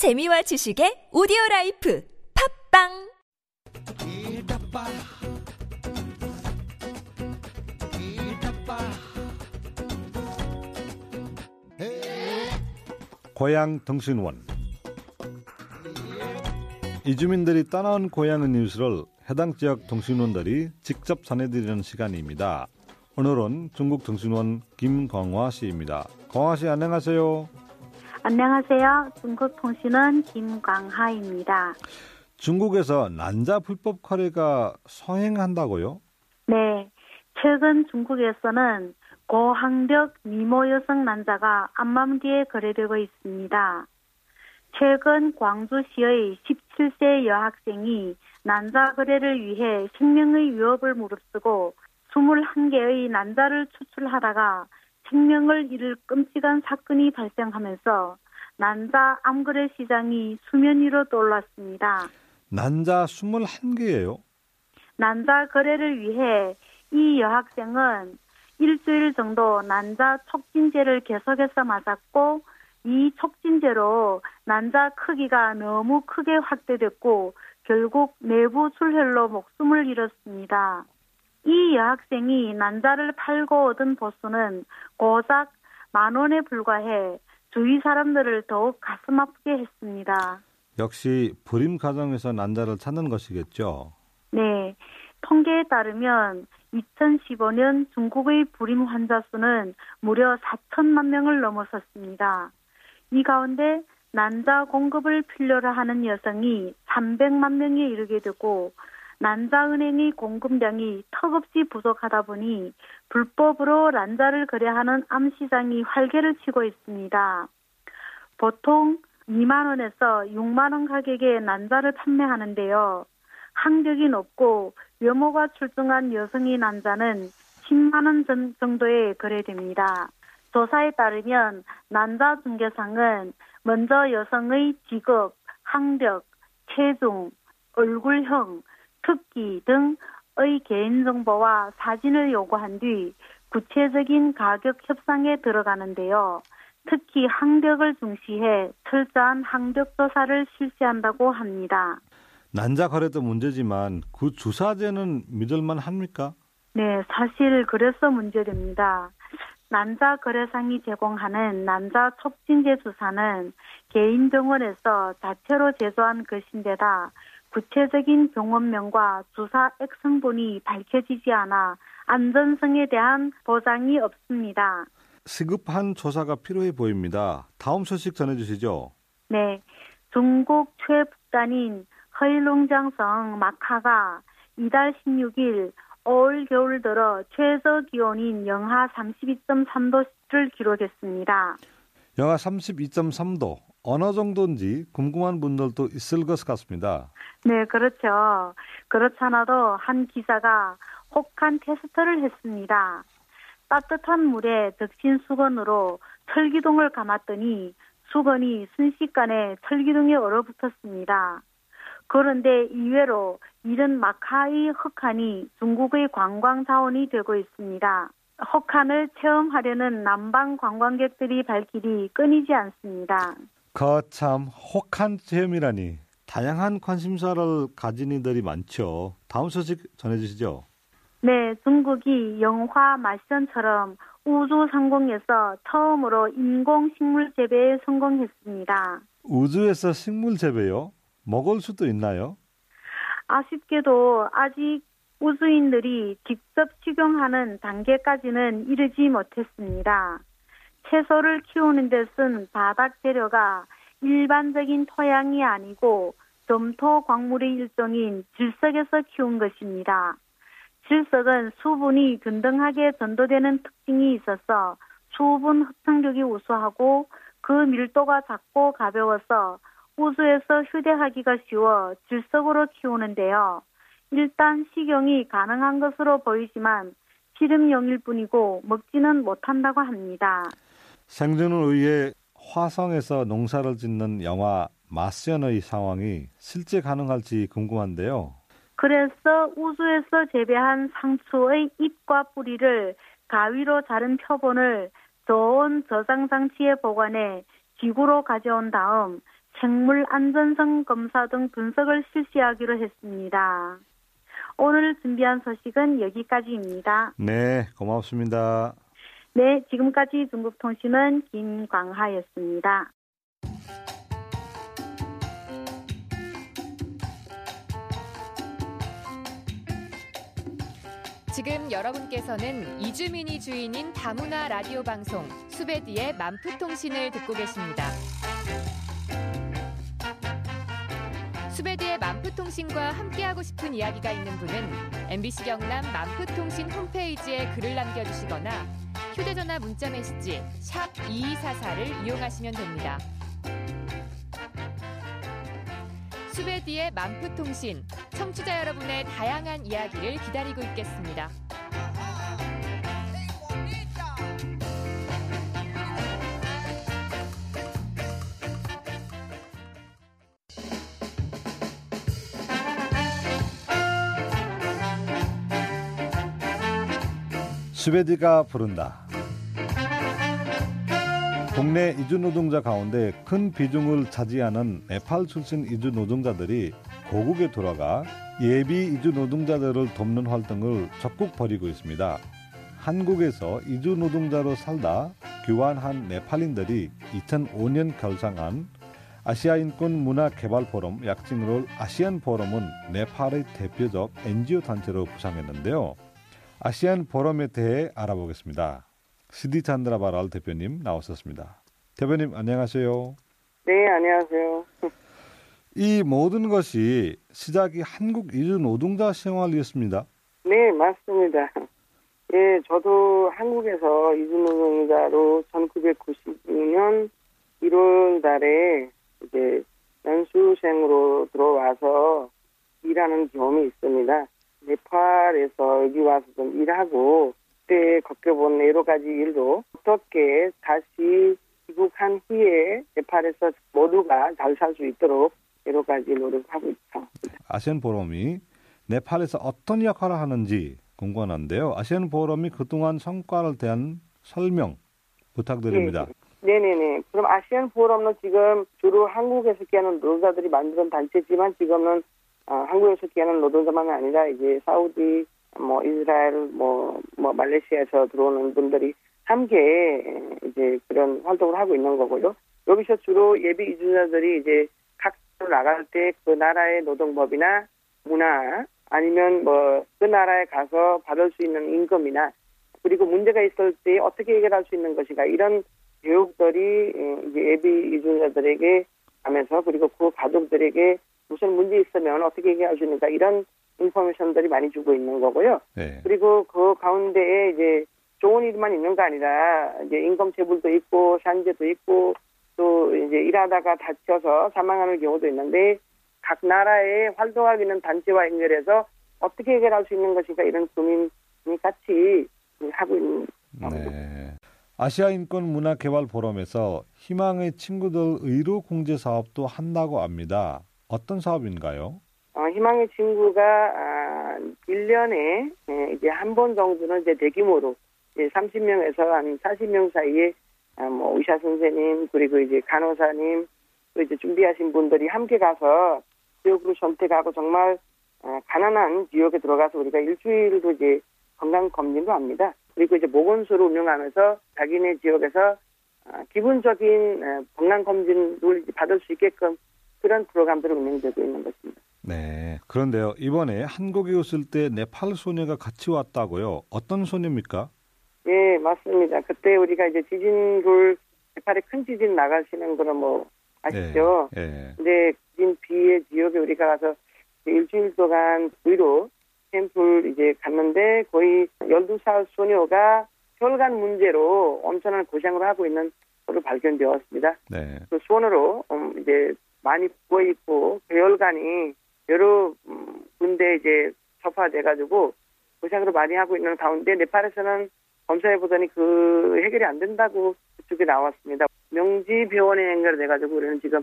재미와 지식의 오디오 라이프 팟빵 고향 통신원 이주민들이 떠나온 고향의 뉴스를 해당 지역 통신원들이 직접 전해드리는 시간입니다. 오늘은 중국 통신원 김광화 씨입니다. 광화 씨 안녕하세요. 안녕하세요. 중국 통신원 김광하입니다. 중국에서 난자 불법 거래가 성행한다고요? 네. 최근 중국에서는 고학력 미모 여성 난자가 안맘뒤에 거래되고 있습니다. 최근 광주시의 17세 여학생이 난자 거래를 위해 생명의 위협을 무릅쓰고 21개의 난자를 추출하다가 생명을 잃을 끔찍한 사건이 발생하면서 난자 암거래 시장이 수면 위로 떠올랐습니다. 난자 21개예요? 난자 거래를 위해 이 여학생은 일주일 정도 난자 촉진제를 계속해서 맞았고 이 촉진제로 난자 크기가 너무 크게 확대됐고 결국 내부 출혈로 목숨을 잃었습니다. 이 여학생이 난자를 팔고 얻은 보수는 고작 만 원에 불과해 주위 사람들을 더욱 가슴 아프게 했습니다. 역시 불임 가정에서 난자를 찾는 것이겠죠. 네. 통계에 따르면 2015년 중국의 불임 환자 수는 무려 4천만 명을 넘어섰습니다. 이 가운데 난자 공급을 필요로 하는 여성이 300만 명에 이르게 되고 난자은행의 공급량이 턱없이 부족하다 보니 불법으로 난자를 거래하는 암시장이 활개를 치고 있습니다. 보통 2만 원에서 6만 원 가격의 난자를 판매하는데요. 학력이 높고 외모가 출중한 여성의 난자는 10만 원 정도에 거래됩니다. 조사에 따르면 난자 중개상은 먼저 여성의 직업, 학력, 체중, 얼굴형, 특기 등의 개인정보와 사진을 요구한 뒤 구체적인 가격 협상에 들어가는데요. 특히 학력을 중시해 철저한 학력 조사를 실시한다고 합니다. 난자 거래도 문제지만 그 주사제는 믿을만 합니까? 네, 사실 그래서 문제됩니다. 난자 거래상이 제공하는 난자 촉진제 주사는 개인 병원에서 자체로 제조한 것인데다 구체적인 병원명과 주사 액성분이 밝혀지지 않아 안전성에 대한 보장이 없습니다. 시급한 조사가 필요해 보입니다. 다음 소식 전해주시죠. 네, 중국 최북단인 허일롱장성 마카가 이달 16일 올 겨울 들어 최저 기온인 영하 32.3도를 기록했습니다. 영하 32.3도 어느 정도인지 궁금한 분들도 있을 것 같습니다. 네, 그렇죠. 그렇잖아도 한 기자가 혹한 테스트를 했습니다. 따뜻한 물에 적신 수건으로 철기둥을 감았더니 수건이 순식간에 철기둥에 얼어붙었습니다. 그런데 이외로 이런 마카의 흑한이 중국의 관광 자원이 되고 있습니다. 흑한을 체험하려는 남방 관광객들이 발길이 끊이지 않습니다. 거참 혹한 체험이라니 다양한 관심사를 가진 이들이 많죠. 다음 소식 전해주시죠. 네, 중국이 영화 마션처럼 우주 상공에서 처음으로 인공 식물 재배에 성공했습니다. 우주에서 식물 재배요? 먹을 수도 있나요? 아쉽게도 아직 우주인들이 직접 식용하는 단계까지는 이르지 못했습니다. 채소를 키우는 데 쓴 바닥 재료가 일반적인 토양이 아니고 점토 광물의 일종인 질석에서 키운 것입니다. 질석은 수분이 균등하게 전도되는 특징이 있어서 수분 흡착력이 우수하고 그 밀도가 작고 가벼워서 우수에서 휴대하기가 쉬워 질석으로 키우는데요. 일단 식용이 가능한 것으로 보이지만 실험용일 뿐이고 먹지는 못한다고 합니다. 생존을 위해 화성에서 농사를 짓는 영화 마션의 상황이 실제 가능할지 궁금한데요. 그래서 우주에서 재배한 상추의 잎과 뿌리를 가위로 자른 표본을 저온 저장 장치에 보관해 지구로 가져온 다음 생물 안전성 검사 등 분석을 실시하기로 했습니다. 오늘 준비한 소식은 여기까지입니다. 네, 고맙습니다. 네, 지금까지 중국통신은 김광하였습니다. 지금 여러분께서는 이주민이 주인인 다문화 라디오 방송 수베디의 만프통신을 듣고 계십니다. 수베디의 만프통신과 함께하고 싶은 이야기가 있는 분은 MBC 경남 만프통신 홈페이지에 글을 남겨주시거나 휴대전화 문자메시지 2244를 이용하시면 됩니다. 수베디의 만프통신 청취자 여러분의 다양한 이야기를 기다리고 있겠습니다. 스웨디가 부른다. 국내 이주 노동자 가운데 큰 비중을 차지하는 네팔 출신 이주 노동자들이 고국에 돌아가 예비 이주 노동자들을 돕는 활동을 적극 벌이고 있습니다. 한국에서 이주 노동자로 살다 귀환한 네팔인들이 2005년 결성한 아시아 인권 문화 개발 포럼 약칭으로 아시안 포럼은 네팔의 대표적 NGO 단체로 부상했는데요. 아시안 포럼에 대해 알아보겠습니다. 시디 찬드라바랄 대표님 나오셨습니다. 대표님 안녕하세요. 네, 안녕하세요. 이 모든 것이 시작이 한국 이주 노동자 생활이었습니다. 네, 맞습니다. 예, 저도 한국에서 이주 노동자로 1996년 1월 달에 이제 연수생으로 들어와서 일하는 경험이 있습니다. 네팔에서 여기 와서 좀 일하고 그때 겪어본 여러 가지 일도 어떻게 다시 귀국한 후에 네팔에서 모두가 잘 살 수 있도록 여러 가지 노력하고 있죠. 아시안 포럼이 네팔에서 어떤 역할을 하는지 궁금한데요. 아시안 포럼이 그동안 성과를 대한 설명 부탁드립니다. 네, 네네네. 그럼 아시안 포럼은 지금 주로 한국에서 기하는 노동자들이 만든 단체지만 지금은 어, 한국에서 기하는 노동자만이 아니라 이제 사우디, 뭐 이스라엘, 뭐, 뭐 말레이시아에서 들어오는 분들이 함께 이제 그런 활동을 하고 있는 거고요. 여기서 주로 예비 이주자들이 이제 각으로 나갈 때 그 나라의 노동법이나 문화 아니면 뭐 그 나라에 가서 받을 수 있는 임금이나 그리고 문제가 있을 때 어떻게 해결할 수 있는 것인가 이런 교육들이 이제 예비 이주자들에게 하면서 그리고 그 가족들에게 무슨 문제 있으면 어떻게 수 있는가 이런 인포메이션들이 많이 주고 있는 거고요. 네. 그리고 그 가운데에 이제 좋은 일만 있는 거 아니라 이제 인금 체불도 있고 산재도 있고 또 이제 일하다가 다쳐서 사망하는 경우도 있는데 각 나라에 활동하고 있는 단체와 연결해서 어떻게 해결할 수 있는 것인가 이런 고민이 같이 하고 있는 네. 아시아 인권 문화 개발 포럼에서 희망의 친구들 의료 공제 사업도 한다고 합니다. 어떤 사업인가요? 어, 희망의 친구가 아, 1년에 예, 이제 한 번 정도는 이제 대규모로 이제 30명에서 한 40명 사이에 아, 뭐 의사 선생님 그리고 이제 간호사님 또 이제 준비하신 분들이 함께 가서 지역으로 선택하고 정말 아, 가난한 지역에 들어가서 우리가 일주일도 이제 건강 검진도 합니다. 그리고 이제 보건소를 운영하면서 자기네 지역에서 아, 기본적인 아, 건강 검진을 받을 수 있게끔 그런 프로그램들이 운영되고 있는 것입니다. 네. 그런데요. 이번에 한국에 오실 때 네팔 소녀가 같이 왔다고요. 어떤 소녀입니까? 예, 맞습니다. 그때 우리가 이제 지진을 네팔에 큰 지진 나가시는 거는 뭐 아시죠? 예. 예. 근데 지진 피해 지역에 우리가 가서 일주일 동안 위로 캠프를 이제 갔는데 거의 12살 소녀가 혈관 문제로 엄청난 고생을 하고 있는 것으로 발견되었습니다. 네. 그 손으로 음, 이제 많이 부어 있고 그 혈관이 여러 음, 군데 이제 접화돼 가지고 고생을 많이 하고 있는 가운데 네팔에서는 검사해 보더니 그 해결이 안 된다고 그쪽에 나왔습니다. 명지 병원에 연결돼 가지고 우리는 지금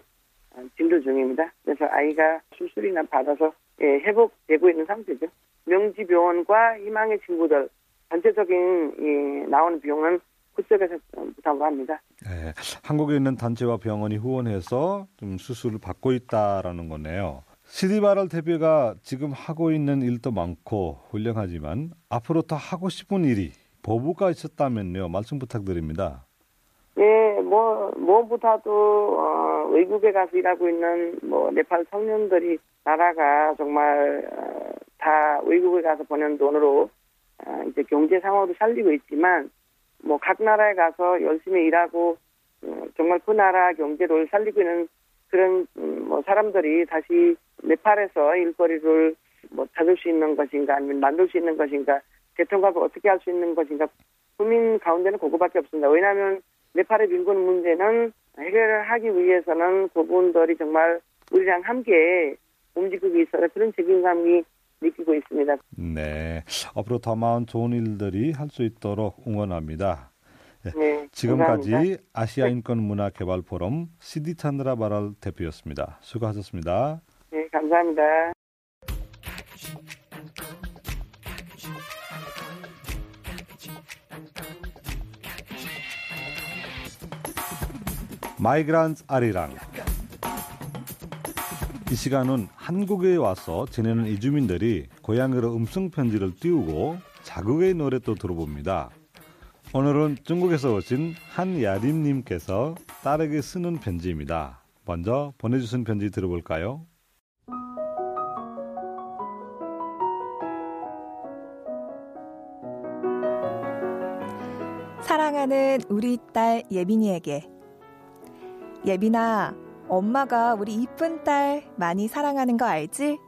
어, 진료 중입니다. 그래서 아이가 수술이나 받아서 예, 회복되고 있는 상태죠. 명지 병원과 희망의 친구들 전체적인 이, 나오는 비용은 그쪽에서 부담을 합니다. 예, 한국에 있는 단체와 병원이 후원해서 좀 수술을 받고 있다라는 거네요. 시디바랄 대표가 지금 하고 있는 일도 많고 훌륭하지만 앞으로 더 하고 싶은 일이 보부가 있었다면요. 말씀 부탁드립니다. 예, 뭐 무엇보다도 어, 외국에 가서 일하고 있는 뭐 네팔 청년들이 나라가 정말 어, 다 외국에 가서 버는 돈으로 어, 이제 경제 상황도 살리고 있지만 뭐 각 나라에 가서 열심히 일하고 어, 정말 그 나라 경제를 살리고 있는 그런 음, 뭐 사람들이 다시 네팔에서 일거리를 뭐 찾을 수 있는 것인가 아니면 만들 수 있는 것인가 대통합을 어떻게 할 수 있는 것인가 국민 가운데는 그거밖에 없습니다. 왜냐하면 네팔의 빈곤 문제는 해결을 하기 위해서는 그분들이 정말 우리랑 함께 움직이고 있어서 그런 책임감이 느끼고 있습니다. 네. 앞으로 더 많은 좋은 일들이 할 수 있도록 응원합니다. 네, 지금까지 감사합니다. 아시아 인권 문화 개발 포럼 시디 찬드라 바랄 대표였습니다. 수고하셨습니다. 네, 감사합니다. 마이그란트 아리랑 이 시간은 한국에 와서 지내는 이주민들이 고향으로 음성 편지를 띄우고 자국의 노래도 들어봅니다. 오늘은 중국에서 오신 한야림님께서 딸에게 쓰는 편지입니다. 먼저 보내주신 편지 들어볼까요? 사랑하는 우리 딸 예빈이에게 예빈아 엄마가 우리 이쁜 딸 많이 사랑하는 거 알지?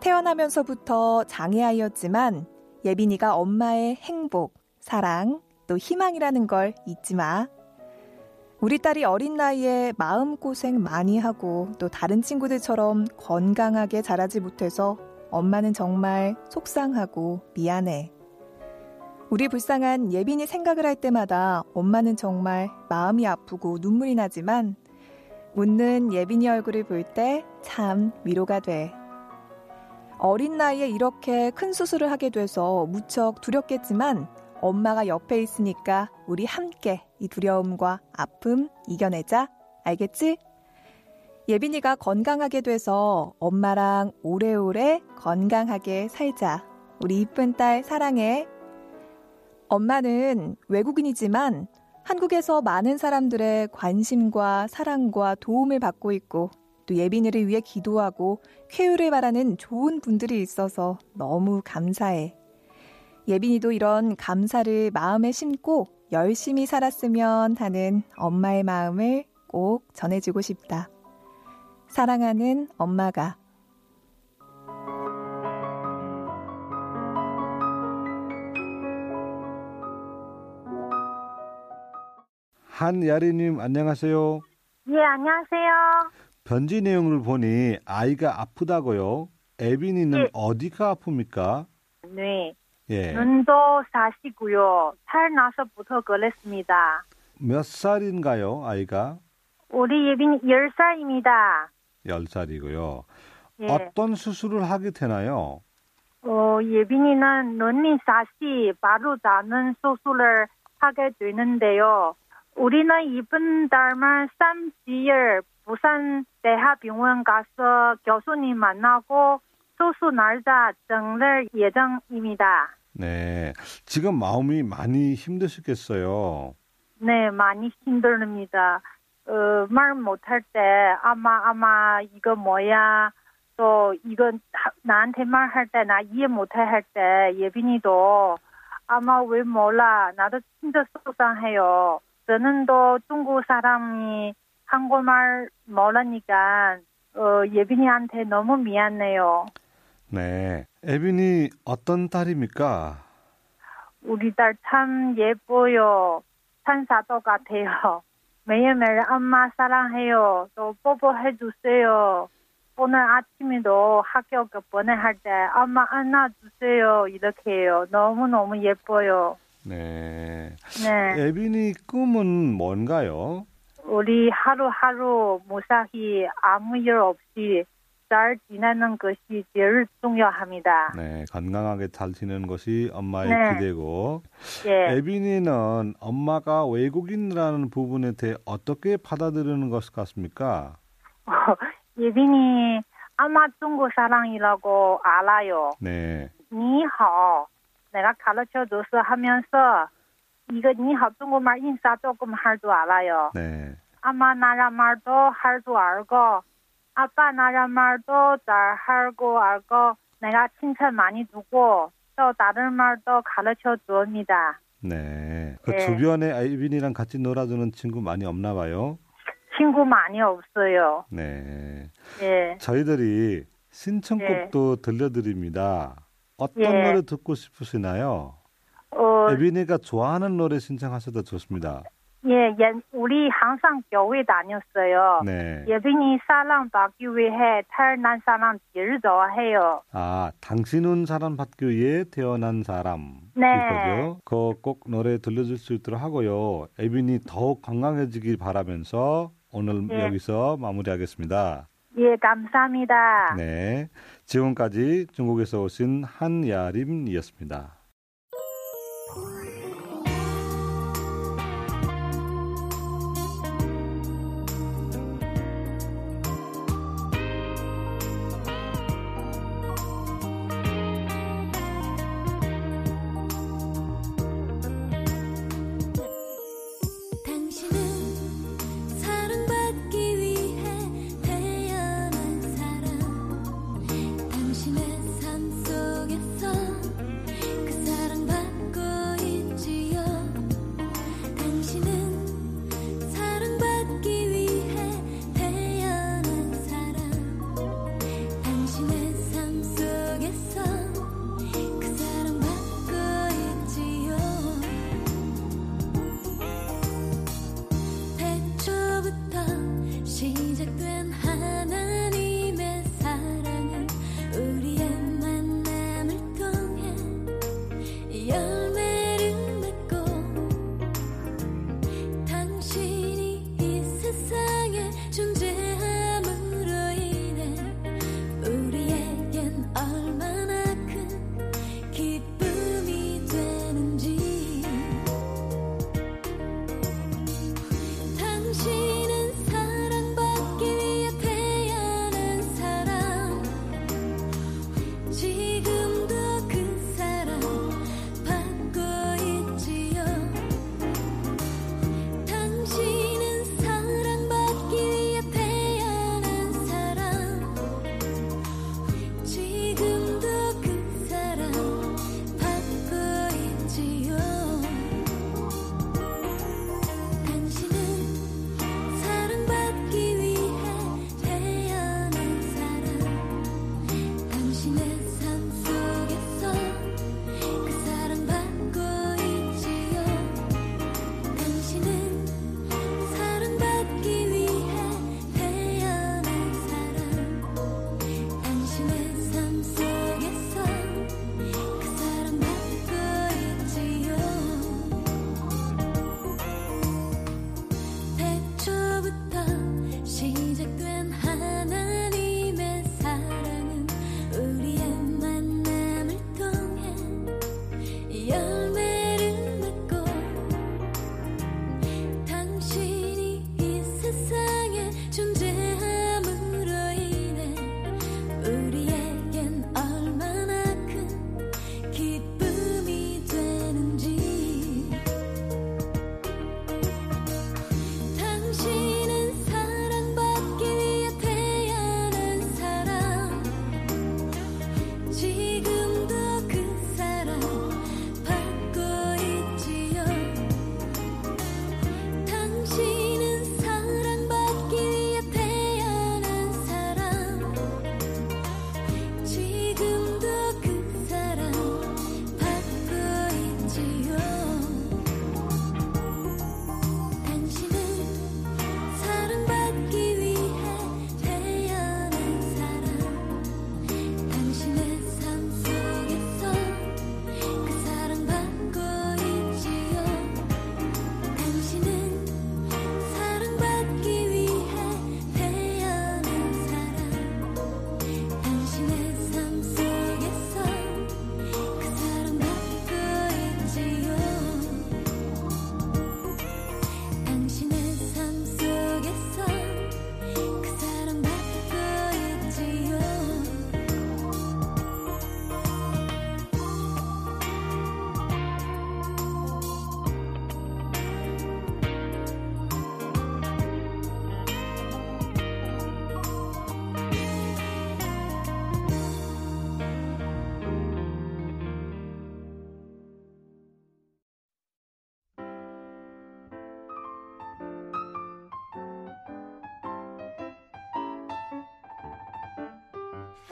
태어나면서부터 장애아이였지만 예빈이가 엄마의 행복, 사랑, 또 희망이라는 걸 잊지 마. 우리 딸이 어린 나이에 마음고생 많이 하고 또 다른 친구들처럼 건강하게 자라지 못해서 엄마는 정말 속상하고 미안해. 우리 불쌍한 예빈이 생각을 할 때마다 엄마는 정말 마음이 아프고 눈물이 나지만 웃는 예빈이 얼굴을 볼 때 참 위로가 돼. 어린 나이에 이렇게 큰 수술을 하게 돼서 무척 두렵겠지만 엄마가 옆에 있으니까 우리 함께 이 두려움과 아픔 이겨내자. 알겠지? 예빈이가 건강하게 돼서 엄마랑 오래오래 건강하게 살자. 우리 이쁜 딸 사랑해. 엄마는 외국인이지만 한국에서 많은 사람들의 관심과 사랑과 도움을 받고 있고 또 예빈이를 위해 기도하고 쾌유를 바라는 좋은 분들이 있어서 너무 감사해. 예빈이도 이런 감사를 마음에 심고 열심히 살았으면 하는 엄마의 마음을 꼭 전해주고 싶다. 사랑하는 엄마가 한야리님 안녕하세요. 예, 안녕하세요. 편지 내용을 보니 아이가 아프다고요. 에빈이는 예. 어디가 아픕니까? 네. 예. 눈도 사시고요. 태어나서부터 그랬습니다. 몇 살인가요, 아이가? 우리 예빈이 10살입니다. 10살이고요. 예. 어떤 수술을 하게 되나요? 어, 예빈이는 눈이 사시 바로 자는 수술을 하게 되는데요. 우리는 이번 달만 3지열 부산 대학병원 가서 교수님 만나고 수술 날짜 정할 예정입니다. 네. 지금 마음이 많이 힘드시겠어요. 네, 많이 힘듭니다. 어, 말 못할 때 아마 아마 이거 뭐야 또 이건 하- 나한테 말할 때 나 이해 못해 할 때 예빈이도 아마 왜 몰라 나도 진짜 속상해요. 저는 또 중국 사람이 한국말 모르니까 어, 예빈이한테 너무 미안해요. 네. 에빈이 어떤 딸입니까? 우리 딸 참 예뻐요. 산사도 같아요. 매일매일 엄마 사랑해요. 또 뽀뽀해 주세요. 오늘 아침에도 학교 그 보내할 때 엄마 안아주세요. 이렇게 해요. 너무너무 예뻐요. 네. 네. 에빈이 꿈은 뭔가요? 우리 하루하루 무사히 아무 일 없이 잘 지내는 것이 제일 중요합니다. 네, 건강하게 잘 지내는 것이 엄마의 네. 기대고 예. 에빈이는 엄마가 외국인이라는 부분에 대해 어떻게 받아들이는 것 같습니까? 예빈이 아마 중국 사람이라고 알아요. 네, 니하오. 내가 가르쳐줘서 하면서 이거 니하오 중국말 인사 조금 할 줄 알아요. 네, 아마 나라 말도 할 줄 알고 아빠 나라 말도 잘 하고 알고 내가 칭찬 많이 주고 또 다른 말도 가르쳐 줍니다. 네. 그 네. 주변에 에빈이랑 같이 놀아주는 친구 많이 없나 봐요. 친구 많이 없어요. 네. 예. 저희들이 신청곡도 들려드립니다. 어떤 예. 노래 듣고 싶으시나요? 어, 에빈이가 좋아하는 노래 신청하셔도 좋습니다. 예, 예, 우리 항상 교회 다녔어요. 네. 예빈이 사랑받기 위해 태어난 사람 제일 좋아해요. 아, 당신은 사랑받기 위해 태어난 사람. 네. 이거죠. 그꼭 노래 들려줄 수 있도록 하고요. 에빈이 더욱 건강해지길 바라면서 오늘 네. 여기서 마무리하겠습니다. 예, 감사합니다. 네. 지금까지 중국에서 오신 한야림이었습니다.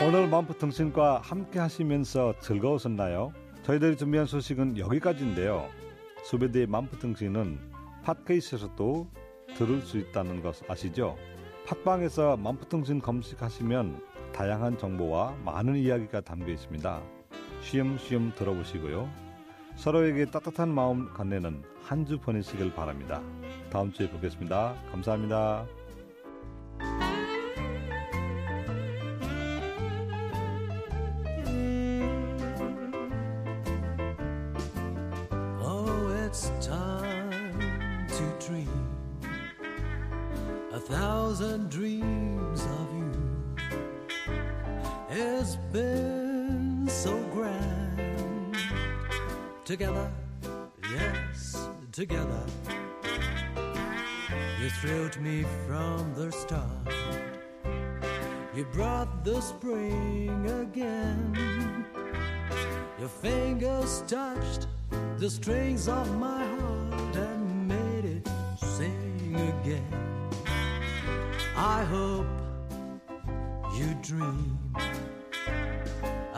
오늘 만푸통신과 함께 하시면서 즐거우셨나요? 저희들이 준비한 소식은 여기까지인데요. 수배대의 만푸통신은 팟캐스트에서도 들을 수 있다는 것 아시죠? 팟빵에서 만푸통신 검색하시면 다양한 정보와 많은 이야기가 담겨 있습니다. 쉬엄쉬엄 들어보시고요. 서로에게 따뜻한 마음 건네는 한 주 보내시길 바랍니다. 다음 주에 뵙겠습니다. 감사합니다. It's been so grand together, yes, together. You thrilled me from the start. You brought the spring again. Your fingers touched the strings of my heart and made it sing again. I hope you dream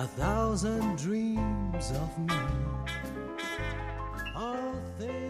a thousand dreams of me. All things